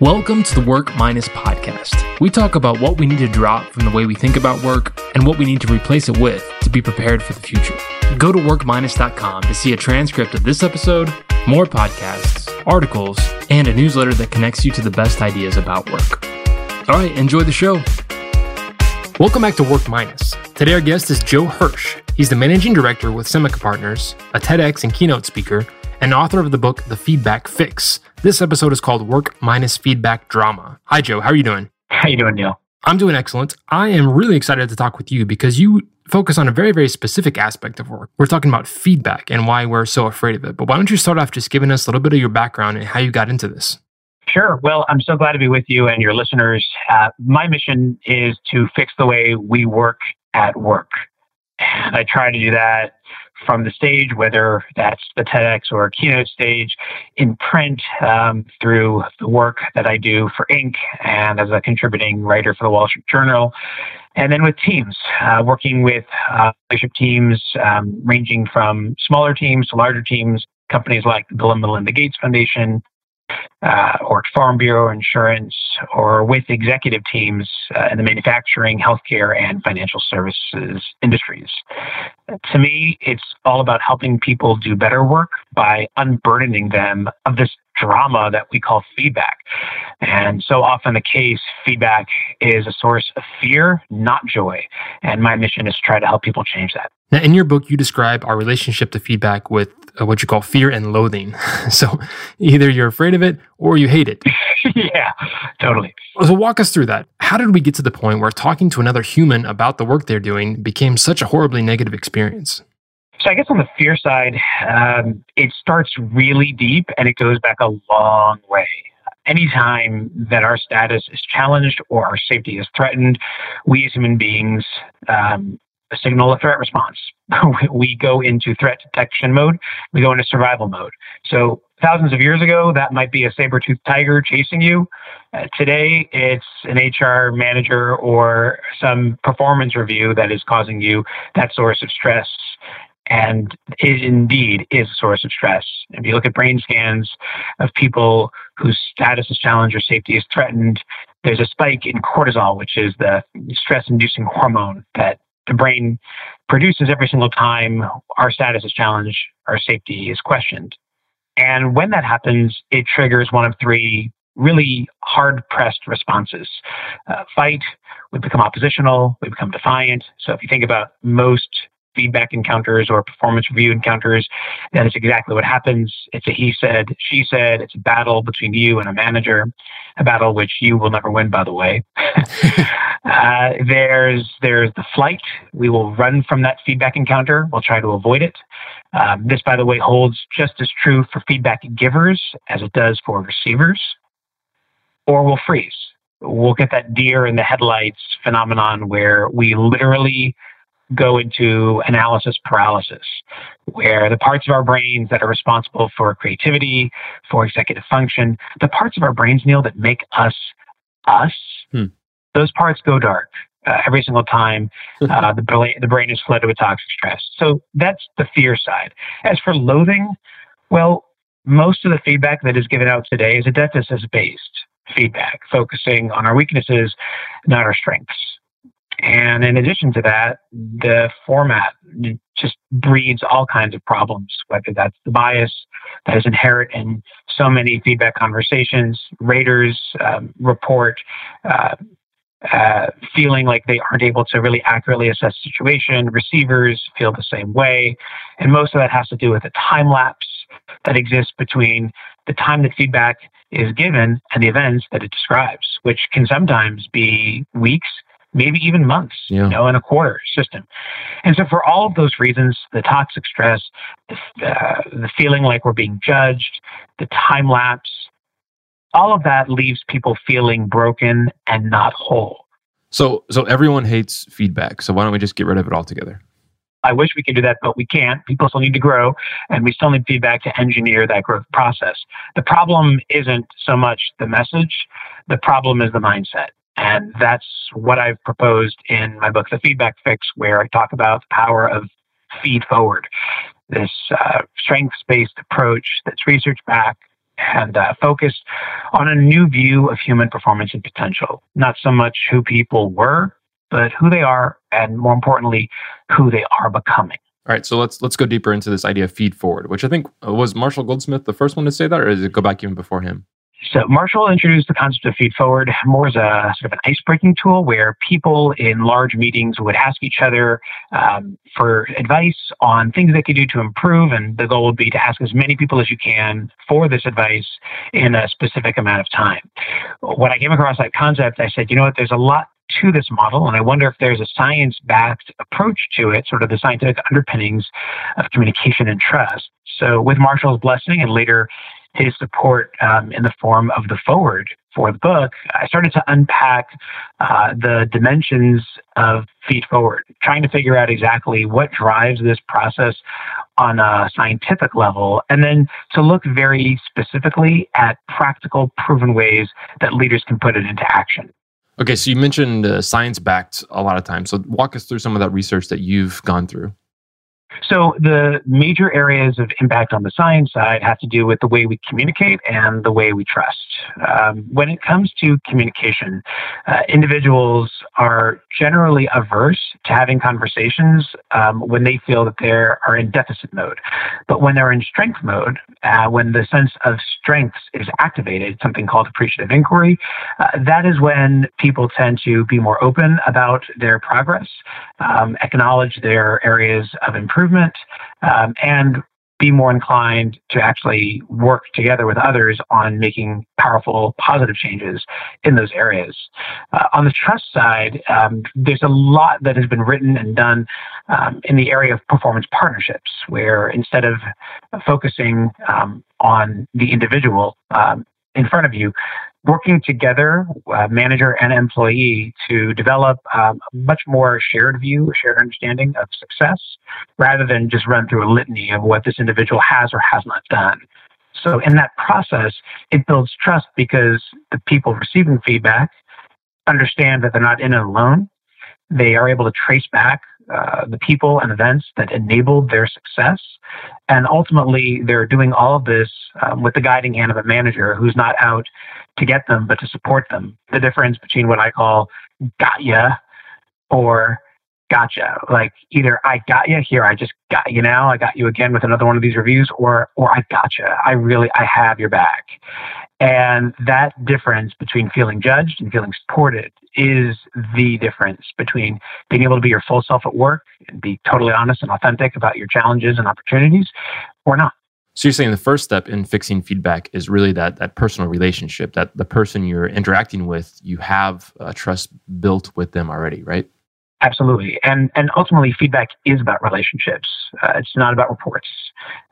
Welcome to the Work Minus podcast. We talk about what we need to drop from the way we think about work and what we need to replace it with to be prepared for the future. Go to workminus.com to see a transcript of this episode, more podcasts, articles, and a newsletter that connects you to the best ideas about work. All right, enjoy the show. Welcome back to Work Minus. Today, our guest is Joe Hirsch. He's the managing director with Seneca Partners, a TEDx and keynote speaker, and author of the book The Feedback Fix. This episode is called Work Minus Feedback Drama. Hi, Joe. How are you doing? How you doing, Neil? I'm doing excellent. I am really excited to talk with you because you focus on a very, very specific aspect of work. We're talking about feedback and why we're so afraid of it. But why don't you start off just giving us a little bit of your background and how you got into this? Sure. Well, I'm so glad to be with you and your listeners. Uh, my mission is to fix the way we work at work. And I try to do that from the stage, whether that's the TEDx or keynote stage, in print, um, through the work that I do for Inc. and as a contributing writer for the Wall Street Journal, and then with teams, uh, working with uh, leadership teams um, ranging from smaller teams to larger teams, companies like the Bill and Melinda Gates Foundation, uh, or Farm Bureau Insurance, or with executive teams uh, in the manufacturing, healthcare, and financial services industries. To me, it's all about helping people do better work by unburdening them of this drama that we call feedback. And so often the case, feedback is a source of fear, not joy. And my mission is to try to help people change that. Now, in your book, you describe our relationship to feedback with what you call fear and loathing. so either you're afraid of it or you hate it. yeah, totally. So walk us through that. How did we get to the point where talking to another human about the work they're doing became such a horribly negative experience? So I guess on the fear side, um, it starts really deep and it goes back a long way. Anytime that our status is challenged or our safety is threatened, we as human beings um, signal a threat response. we go into threat detection mode. We go into survival mode. So thousands of years ago, that might be a saber-toothed tiger chasing you. Uh, today, it's an HR manager or some performance review that is causing you that source of stress and it indeed is a source of stress. If you look at brain scans of people whose status is challenged or safety is threatened, there's a spike in cortisol, which is the stress inducing hormone that the brain produces every single time our status is challenged, our safety is questioned. And when that happens, it triggers one of three really hard pressed responses uh, fight, we become oppositional, we become defiant. So if you think about most feedback encounters or performance review encounters, that is exactly what happens. It's a he said, she said, it's a battle between you and a manager, a battle which you will never win, by the way. uh, there's, there's the flight. We will run from that feedback encounter. We'll try to avoid it. Um, this, by the way, holds just as true for feedback givers as it does for receivers. Or we'll freeze. We'll get that deer in the headlights phenomenon where we literally go into analysis paralysis, where the parts of our brains that are responsible for creativity, for executive function, the parts of our brains, Neil, that make us us, hmm. Those parts go dark. Uh, every single time uh, the, brain, the brain is flooded with toxic stress. So that's the fear side. As for loathing, well, most of the feedback that is given out today is a deficit based feedback, focusing on our weaknesses, not our strengths. And in addition to that, the format just breeds all kinds of problems, whether that's the bias that is inherent in so many feedback conversations, raters um, report uh, uh, feeling like they aren't able to really accurately assess the situation, receivers feel the same way. And most of that has to do with a time lapse that exists between the time that feedback is given and the events that it describes, which can sometimes be weeks maybe even months, yeah. you know, in a quarter system. And so, for all of those reasons, the toxic stress, the, uh, the feeling like we're being judged, the time lapse, all of that leaves people feeling broken and not whole. So, so everyone hates feedback. So why don't we just get rid of it altogether? I wish we could do that, but we can't. People still need to grow, and we still need feedback to engineer that growth process. The problem isn't so much the message, the problem is the mindset. And that's what I've proposed in my book, The Feedback Fix, where I talk about the power of feed forward, this uh, strengths based approach that's research backed, and uh, focused on a new view of human performance and potential. Not so much who people were, but who they are, and more importantly, who they are becoming. All right, so let's let's go deeper into this idea of feed forward, which I think uh, was Marshall Goldsmith the first one to say that, or does it go back even before him? So Marshall introduced the concept of feed forward more as a sort of an ice breaking tool where people in large meetings would ask each other um, for advice on things they could do to improve. And the goal would be to ask as many people as you can for this advice in a specific amount of time. When I came across that concept, I said, you know what, there's a lot to this model. And I wonder if there's a science backed approach to it, sort of the scientific underpinnings of communication and trust. So, with Marshall's blessing and later his support um, in the form of the foreword for the book, I started to unpack uh, the dimensions of feed forward, trying to figure out exactly what drives this process on a scientific level, and then to look very specifically at practical, proven ways that leaders can put it into action. Okay, so you mentioned uh, science backed a lot of times. So walk us through some of that research that you've gone through. So the major areas of impact on the science side have to do with the way we communicate and the way we trust. Um, when it comes to communication, uh, individuals are generally averse to having conversations um, when they feel that they are in deficit mode. But when they're in strength mode, uh, when the sense of strengths is activated, something called appreciative inquiry, uh, that is when people tend to be more open about their progress, um, acknowledge their areas of improvement, um, and be more inclined to actually work together with others on making powerful, positive changes in those areas. Uh, on the trust side, um, there's a lot that has been written and done um, in the area of performance partnerships, where instead of focusing um, on the individual um, in front of you, working together, uh, manager and employee, to develop um, a much more shared view, a shared understanding of success, rather than just run through a litany of what this individual has or has not done. So, in that process, it builds trust because the people receiving feedback understand that they're not in it alone. They are able to trace back uh, the people and events that enabled their success. And ultimately, they're doing all of this um, with the guiding hand of a manager who's not out to get them, but to support them. The difference between what I call got ya or gotcha. Like either I got you here, I just got you now, I got you again with another one of these reviews, or or I gotcha. I really I have your back. And that difference between feeling judged and feeling supported is the difference between being able to be your full self at work and be totally honest and authentic about your challenges and opportunities or not. So you're saying the first step in fixing feedback is really that that personal relationship, that the person you're interacting with, you have a trust built with them already, right? Absolutely, and and ultimately, feedback is about relationships. Uh, it's not about reports,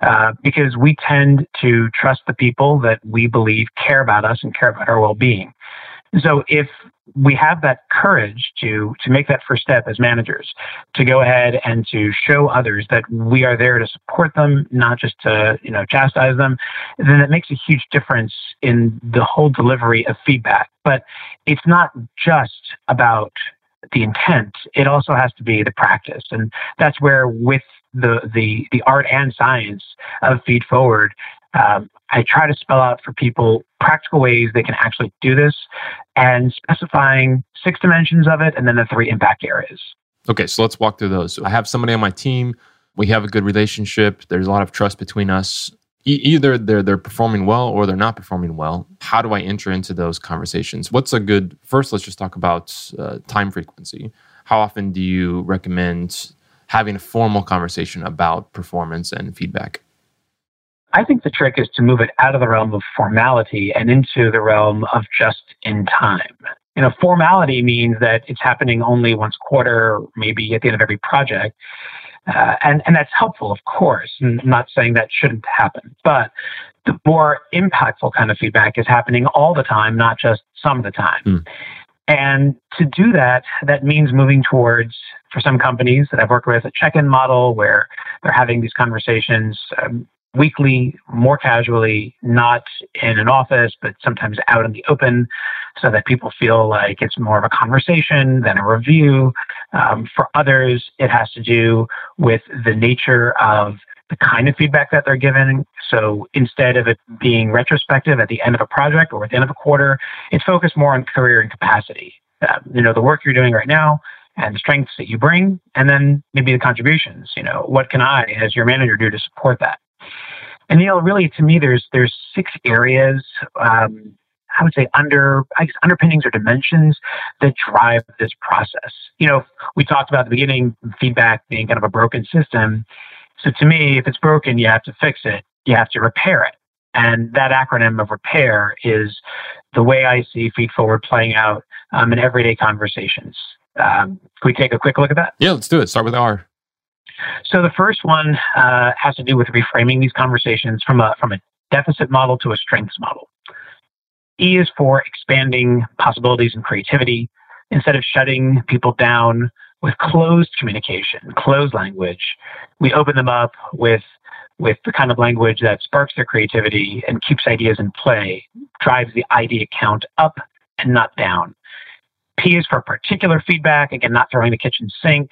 uh, because we tend to trust the people that we believe care about us and care about our well-being. So if we have that courage to to make that first step as managers, to go ahead and to show others that we are there to support them, not just to you know chastise them, then it makes a huge difference in the whole delivery of feedback. But it's not just about the intent, it also has to be the practice. And that's where with the the the art and science of feed forward, um, I try to spell out for people practical ways they can actually do this and specifying six dimensions of it and then the three impact areas. Okay, so let's walk through those. I have somebody on my team. We have a good relationship. There's a lot of trust between us either they're they're performing well or they're not performing well how do i enter into those conversations what's a good first let's just talk about uh, time frequency how often do you recommend having a formal conversation about performance and feedback i think the trick is to move it out of the realm of formality and into the realm of just in time you know formality means that it's happening only once a quarter maybe at the end of every project uh, and, and that's helpful, of course. I'm not saying that shouldn't happen, but the more impactful kind of feedback is happening all the time, not just some of the time. Mm. And to do that, that means moving towards, for some companies that I've worked with, a check in model where they're having these conversations um, weekly, more casually, not in an office, but sometimes out in the open, so that people feel like it's more of a conversation than a review. Um, for others, it has to do with the nature of the kind of feedback that they're given. So instead of it being retrospective at the end of a project or at the end of a quarter, it's focused more on career and capacity. Uh, you know, the work you're doing right now and the strengths that you bring, and then maybe the contributions. You know, what can I, as your manager, do to support that? And Neil, really, to me, there's there's six areas. Um, I would say under I guess underpinnings or dimensions that drive this process. You know, we talked about the beginning feedback being kind of a broken system. So to me, if it's broken, you have to fix it. You have to repair it. And that acronym of repair is the way I see feed forward playing out um, in everyday conversations. Um, can we take a quick look at that? Yeah, let's do it. Start with R. So the first one uh, has to do with reframing these conversations from a from a deficit model to a strengths model. E is for expanding possibilities and creativity instead of shutting people down with closed communication, closed language. We open them up with with the kind of language that sparks their creativity and keeps ideas in play, drives the idea count up and not down. P is for particular feedback, again, not throwing the kitchen sink.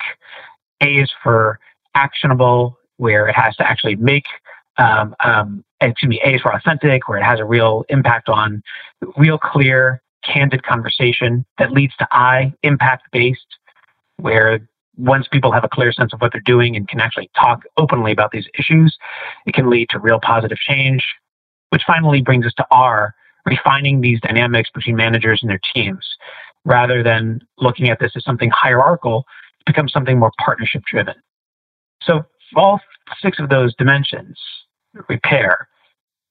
A is for actionable, where it has to actually make um, um, excuse me, A is for authentic, where it has a real impact on real clear, candid conversation that leads to I, impact based, where once people have a clear sense of what they're doing and can actually talk openly about these issues, it can lead to real positive change, which finally brings us to R, refining these dynamics between managers and their teams. Rather than looking at this as something hierarchical, it becomes something more partnership driven. So all six of those dimensions, repair,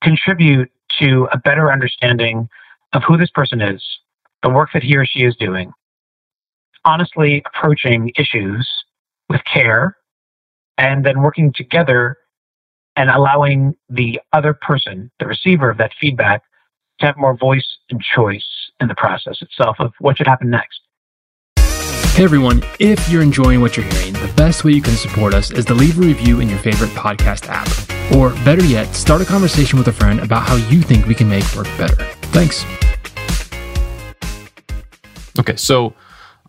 contribute to a better understanding of who this person is, the work that he or she is doing, honestly approaching issues with care, and then working together and allowing the other person, the receiver of that feedback, to have more voice and choice in the process itself of what should happen next. Hey everyone, if you're enjoying what you're hearing, the best way you can support us is to leave a review in your favorite podcast app. Or better yet, start a conversation with a friend about how you think we can make work better. Thanks. Okay, so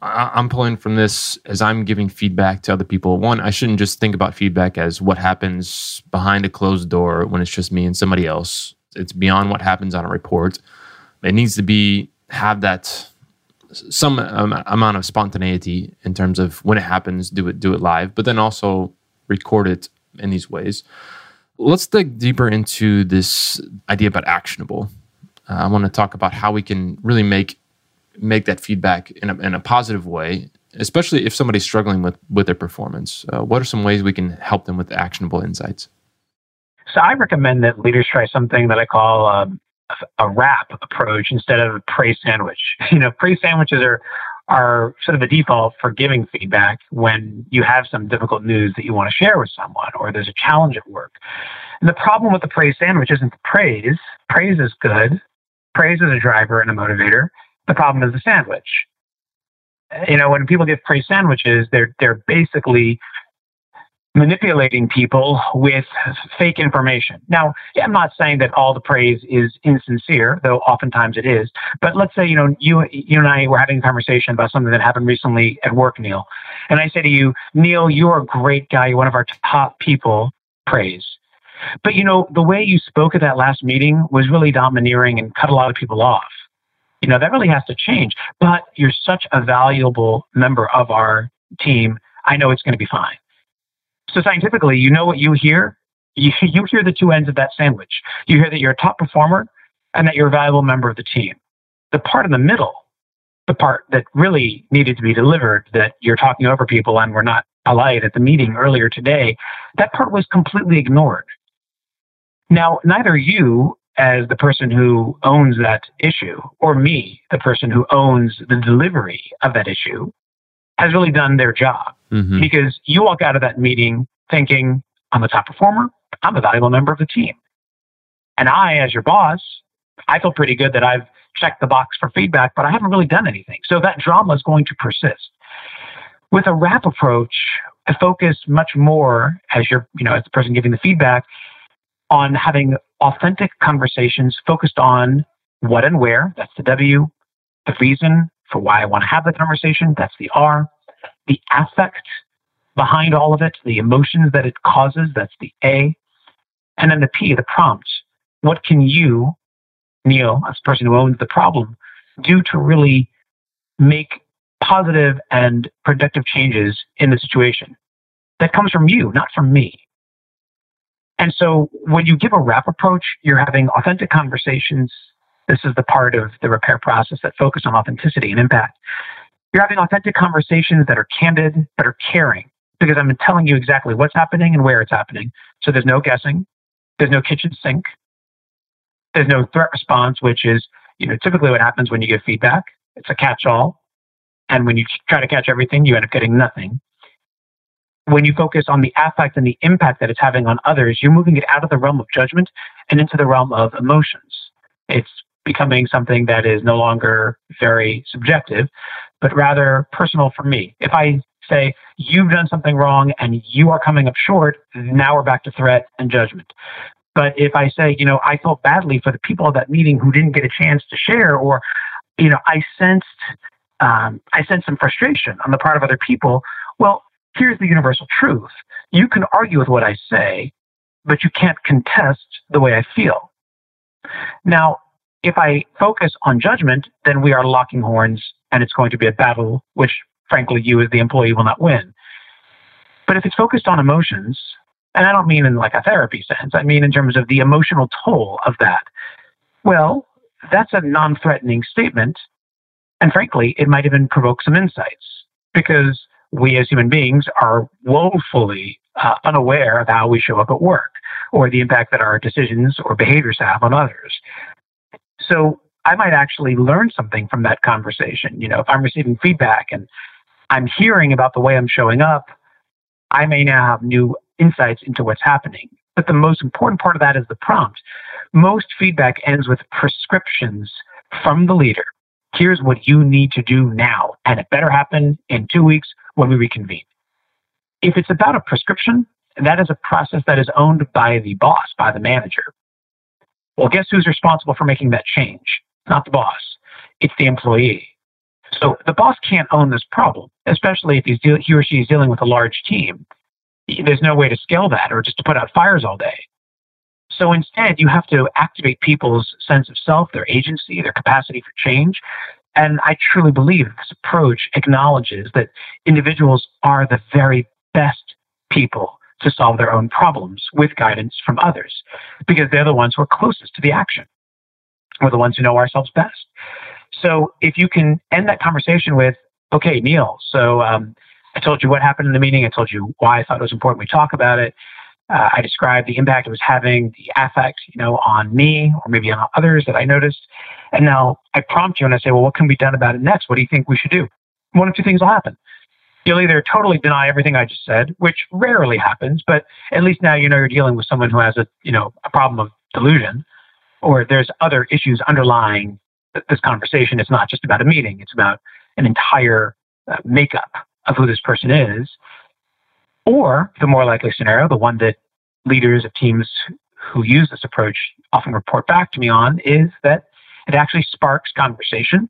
I'm pulling from this as I'm giving feedback to other people. One, I shouldn't just think about feedback as what happens behind a closed door when it's just me and somebody else. It's beyond what happens on a report. It needs to be have that some um, amount of spontaneity in terms of when it happens, do it do it live, but then also record it in these ways. Let's dig deeper into this idea about actionable. Uh, I want to talk about how we can really make make that feedback in a, in a positive way, especially if somebody's struggling with with their performance. Uh, what are some ways we can help them with actionable insights? So I recommend that leaders try something that I call um, a wrap approach instead of a praise sandwich. You know, praise sandwiches are are sort of a default for giving feedback when you have some difficult news that you want to share with someone or there's a challenge at work. And the problem with the praise sandwich isn't the praise. Praise is good. Praise is a driver and a motivator. The problem is the sandwich. You know, when people give praise sandwiches, they're they're basically manipulating people with fake information. Now, I'm not saying that all the praise is insincere, though oftentimes it is. But let's say, you know, you, you and I were having a conversation about something that happened recently at work, Neil. And I say to you, Neil, you're a great guy. You're one of our top people. Praise. But, you know, the way you spoke at that last meeting was really domineering and cut a lot of people off. You know, that really has to change. But you're such a valuable member of our team. I know it's going to be fine. So scientifically, you know what you hear? You, you hear the two ends of that sandwich. You hear that you're a top performer and that you're a valuable member of the team. The part in the middle, the part that really needed to be delivered, that you're talking over people and we're not polite at the meeting earlier today, that part was completely ignored. Now, neither you, as the person who owns that issue, or me, the person who owns the delivery of that issue, has really done their job mm-hmm. because you walk out of that meeting thinking, I'm a top performer, I'm a valuable member of the team. And I, as your boss, I feel pretty good that I've checked the box for feedback, but I haven't really done anything. So that drama is going to persist. With a wrap approach, I focus much more as you're, you know, as the person giving the feedback on having authentic conversations focused on what and where, that's the W, the reason for why I want to have the conversation, that's the R, the affect, behind all of it, the emotions that it causes, that's the A. And then the P, the prompt. What can you, Neil, as the person who owns the problem, do to really make positive and productive changes in the situation? That comes from you, not from me. And so when you give a wrap approach, you're having authentic conversations. This is the part of the repair process that focus on authenticity and impact. You're having authentic conversations that are candid, that are caring, because I'm telling you exactly what's happening and where it's happening. So there's no guessing. There's no kitchen sink. There's no threat response, which is, you know, typically what happens when you give feedback. It's a catch-all. And when you try to catch everything, you end up getting nothing. When you focus on the affect and the impact that it's having on others, you're moving it out of the realm of judgment and into the realm of emotions. It's becoming something that is no longer very subjective, but rather personal for me. If I say, you've done something wrong and you are coming up short, now we're back to threat and judgment. But if I say, you know, I felt badly for the people at that meeting who didn't get a chance to share, or, you know, I sensed, um, I sensed some frustration on the part of other people. Well, here's the universal truth. You can argue with what I say, but you can't contest the way I feel. Now, if I focus on judgment, then we are locking horns and it's going to be a battle, which frankly you as the employee will not win. But if it's focused on emotions, and I don't mean in like a therapy sense, I mean in terms of the emotional toll of that, well, that's a non threatening statement. And frankly, it might even provoke some insights because we as human beings are woefully uh, unaware of how we show up at work or the impact that our decisions or behaviors have on others. So I might actually learn something from that conversation. You know, if I'm receiving feedback and I'm hearing about the way I'm showing up, I may now have new insights into what's happening. But the most important part of that is the prompt. Most feedback ends with prescriptions from the leader. Here's what you need to do now, and it better happen in two weeks when we reconvene. If it's about a prescription, that is a process that is owned by the boss, by the manager. Well, guess who's responsible for making that change? Not the boss. It's the employee. So the boss can't own this problem, especially if he's deal- he or she is dealing with a large team. There's no way to scale that or just to put out fires all day. So instead, you have to activate people's sense of self, their agency, their capacity for change. And I truly believe this approach acknowledges that individuals are the very best people to solve their own problems with guidance from others because they're the ones who are closest to the action. We're the ones who know ourselves best. So if you can end that conversation with, okay, Neil, so um, I told you what happened in the meeting. I told you why I thought it was important we talk about it. Uh, I described the impact it was having, the affect, you know, on me or maybe on others that I noticed. And now I prompt you and I say, well, what can be done about it next? What do you think we should do? One of two things will happen. You'll either totally deny everything I just said, which rarely happens, but at least now you know you're dealing with someone who has a, you know, a problem of delusion, or there's other issues underlying this conversation. It's not just about a meeting; it's about an entire uh, makeup of who this person is. Or the more likely scenario, the one that leaders of teams who use this approach often report back to me on, is that it actually sparks conversation.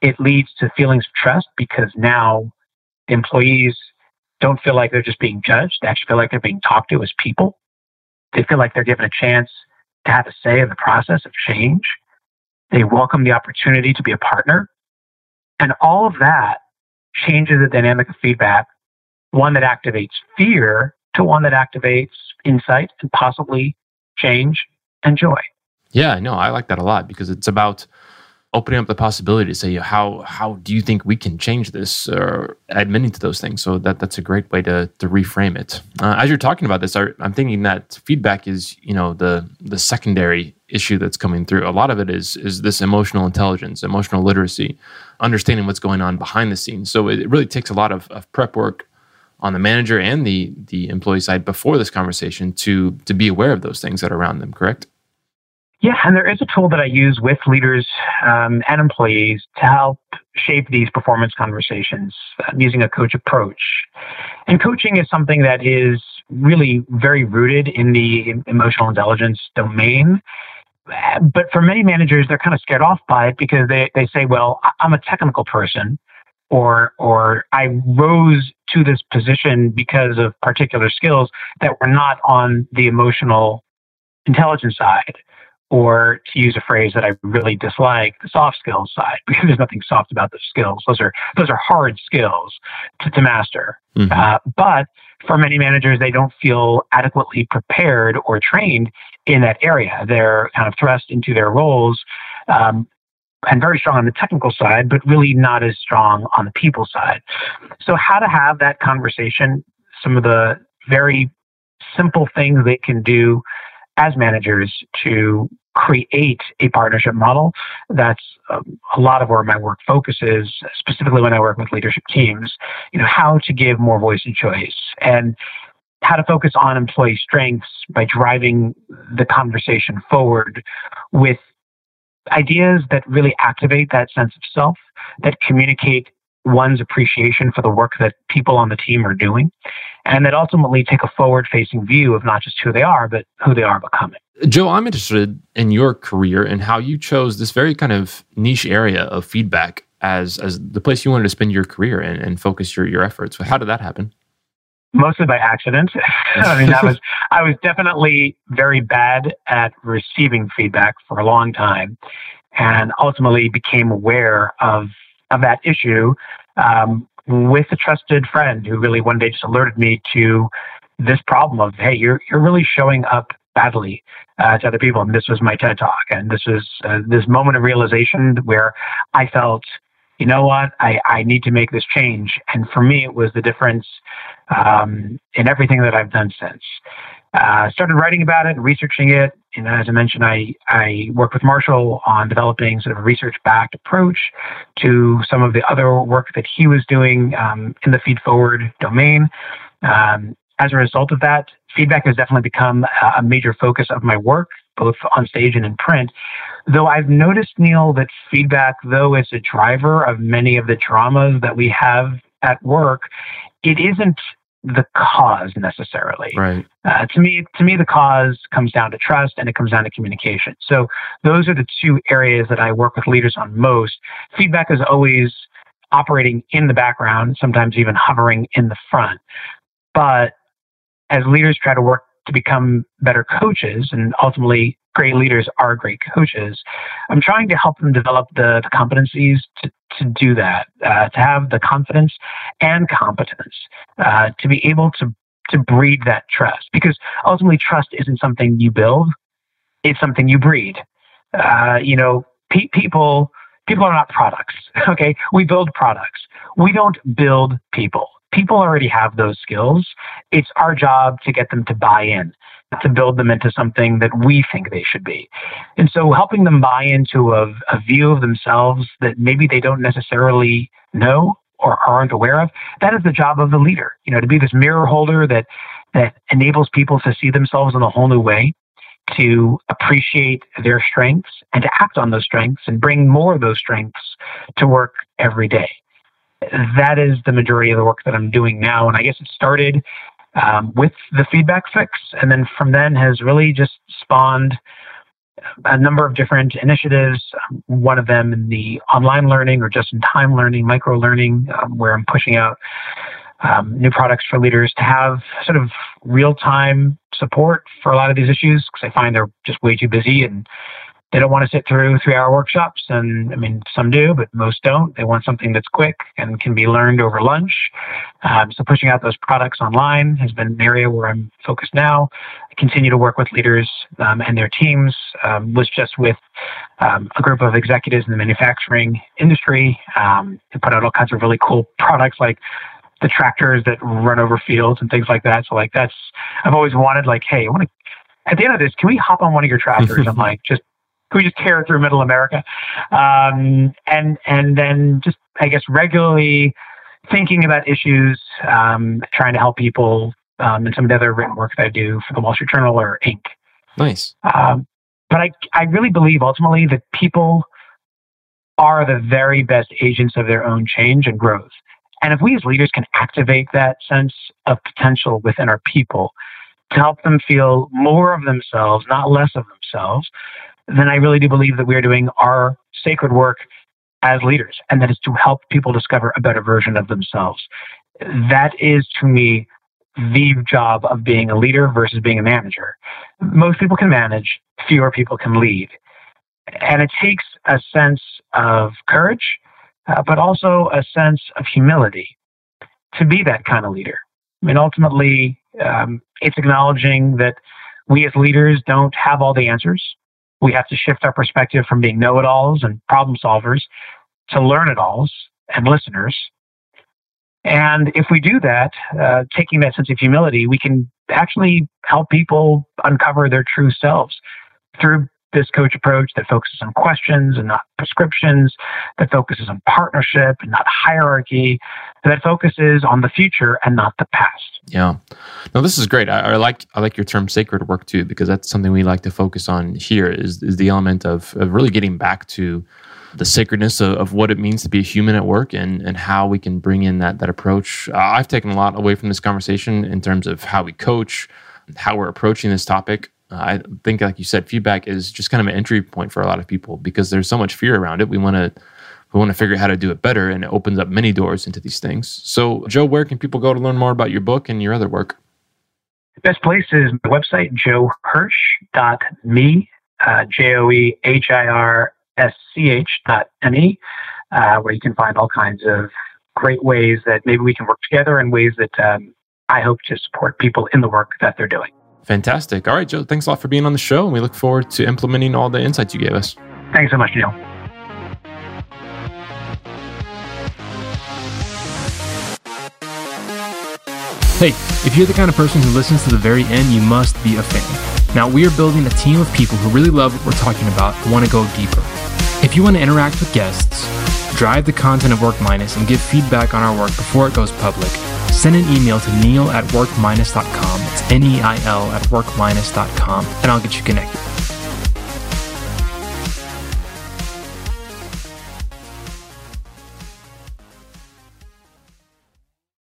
It leads to feelings of trust because now employees don't feel like they're just being judged. They actually feel like they're being talked to as people. They feel like they're given a chance to have a say in the process of change. They welcome the opportunity to be a partner. And all of that changes the dynamic of feedback, one that activates fear to one that activates insight and possibly change and joy. Yeah, no, I like that a lot because it's about opening up the possibility to say how how do you think we can change this or admitting to those things? So that that's a great way to to reframe it. Uh, as you're talking about this I, i'm thinking that feedback is you know the the secondary issue that's coming through. A lot of it is is this emotional intelligence emotional literacy understanding what's going on behind the scenes. So it really takes a lot of, of prep work on the manager and the the employee side before this conversation to to be aware of those things that are around them correct yeah, and there is a tool that I use with leaders um, and employees to help shape these performance conversations I'm using a coach approach. And coaching is something that is really very rooted in the emotional intelligence domain. But for many managers, they're kind of scared off by it because they, they say, well, I'm a technical person. or or I rose to this position because of particular skills that were not on the emotional intelligence side or to use a phrase that I really dislike, the soft skills side, because there's nothing soft about those skills. Those are those are hard skills to, to master. Mm-hmm. Uh, but for many managers, they don't feel adequately prepared or trained in that area. They're kind of thrust into their roles um, and very strong on the technical side, but really not as strong on the people side. So, how to have that conversation, some of the very simple things they can do as managers to create a partnership model. That's um, a lot of where my work focuses, specifically when I work with leadership teams, you know, how to give more voice and choice and how to focus on employee strengths by driving the conversation forward with ideas that really activate that sense of self, that communicate one's appreciation for the work that people on the team are doing, and that ultimately take a forward facing view of not just who they are, but who they are becoming. Joe, I'm interested in your career and how you chose this very kind of niche area of feedback as, as the place you wanted to spend your career and, and focus your, your efforts. How did that happen? Mostly by accident. I mean, I was I was definitely very bad at receiving feedback for a long time, and ultimately became aware of of that issue um, with a trusted friend who really one day just alerted me to this problem of hey you're you're really showing up badly uh, to other people. And this was my TED talk. And this was uh, this moment of realization where I felt you know what? I, I need to make this change. And for me it was the difference um, in everything that I've done since uh, started writing about it, and researching it. And as I mentioned, I, I worked with Marshall on developing sort of a research backed approach to some of the other work that he was doing um, in the feed forward domain. Um, as a result of that, feedback has definitely become a major focus of my work, both on stage and in print. Though I've noticed, Neil, that feedback, though is a driver of many of the dramas that we have at work, it isn't the cause necessarily. Right. Uh, to me, to me, the cause comes down to trust and it comes down to communication. So those are the two areas that I work with leaders on most. Feedback is always operating in the background, sometimes even hovering in the front. But as leaders try to work to become better coaches and ultimately great leaders are great coaches. I'm trying to help them develop the, the competencies to, to do that, uh, to have the confidence and competence uh, to be able to, to breed that trust. Because ultimately, trust isn't something you build, it's something you breed. Uh, you know, pe- people people are not products. Okay, we build products. We don't build people people already have those skills. It's our job to get them to buy in, to build them into something that we think they should be. And so helping them buy into a, a view of themselves that maybe they don't necessarily know or aren't aware of, that is the job of the leader, you know, to be this mirror holder that that enables people to see themselves in a whole new way, to appreciate their strengths and to act on those strengths and bring more of those strengths to work every day that is the majority of the work that I'm doing now. And I guess it started um, with the feedback fix, and then from then has really just spawned a number of different initiatives. One of them in the online learning or just in time learning, micro learning, um, where I'm pushing out um, new products for leaders to have sort of real time support for a lot of these issues because I find they're just way too busy and they don't want to sit through three hour workshops. And I mean, some do, but most don't. They want something that's quick and can be learned over lunch. Um, so pushing out those products online has been an area where I'm focused now. I continue to work with leaders um, and their teams. Um, was just with um, a group of executives in the manufacturing industry um, and put out all kinds of really cool products like the tractors that run over fields and things like that. So like that's I've always wanted like, hey, I want to at the end of this, can we hop on one of your tractors and like just we just tear through middle America? Um, and, and then just, I guess, regularly thinking about issues, um, trying to help people um, and some of the other written work that I do for the Wall Street Journal or Inc. Nice. Um, but I, I really believe ultimately that people are the very best agents of their own change and growth. And if we as leaders can activate that sense of potential within our people to help them feel more of themselves, not less of themselves, then I really do believe that we are doing our sacred work as leaders, and that is to help people discover a better version of themselves. That is to me the job of being a leader versus being a manager. Most people can manage, fewer people can lead. And it takes a sense of courage, uh, but also a sense of humility to be that kind of leader. I mean, ultimately, um, it's acknowledging that we as leaders don't have all the answers. We have to shift our perspective from being know it alls and problem solvers to learn it alls and listeners. And if we do that, uh, taking that sense of humility, we can actually help people uncover their true selves through this coach approach that focuses on questions and not prescriptions, that focuses on partnership and not hierarchy, that focuses on the future and not the past. Yeah. No, this is great. I, I, like I like your term sacred work too, because that's something we like to focus on here is, is the element of, of really getting back to the sacredness of, of, what it means to be a human at work and, and how we can bring in that that approach. Uh, I've taken a lot away from this conversation in terms of how we coach, how we're approaching this topic. I think, like you said, feedback is just kind of an entry point for a lot of people because there's so much fear around it. We want to we want to figure out how to do it better, and it opens up many doors into these things. So, Joe, where can people go to learn more about your book and your other work? The best place is my website joehirsch.me, uh, J O E H I R S C H dot M E, uh, where you can find all kinds of great ways that maybe we can work together and ways that um, I hope to support people in the work that they're doing. Fantastic. All right, Joe, thanks a lot for being on the show. And we look forward to implementing all the insights you gave us. Thanks so much, Neil. Hey, if you're the kind of person who listens to the very end, you must be a fan. Now, we are building a team of people who really love what we're talking about and want to go deeper. If you want to interact with guests, drive the content of Work Minus, and give feedback on our work before it goes public, send an email to neil at workminus.com. It's N E I L at workminus.com, and I'll get you connected.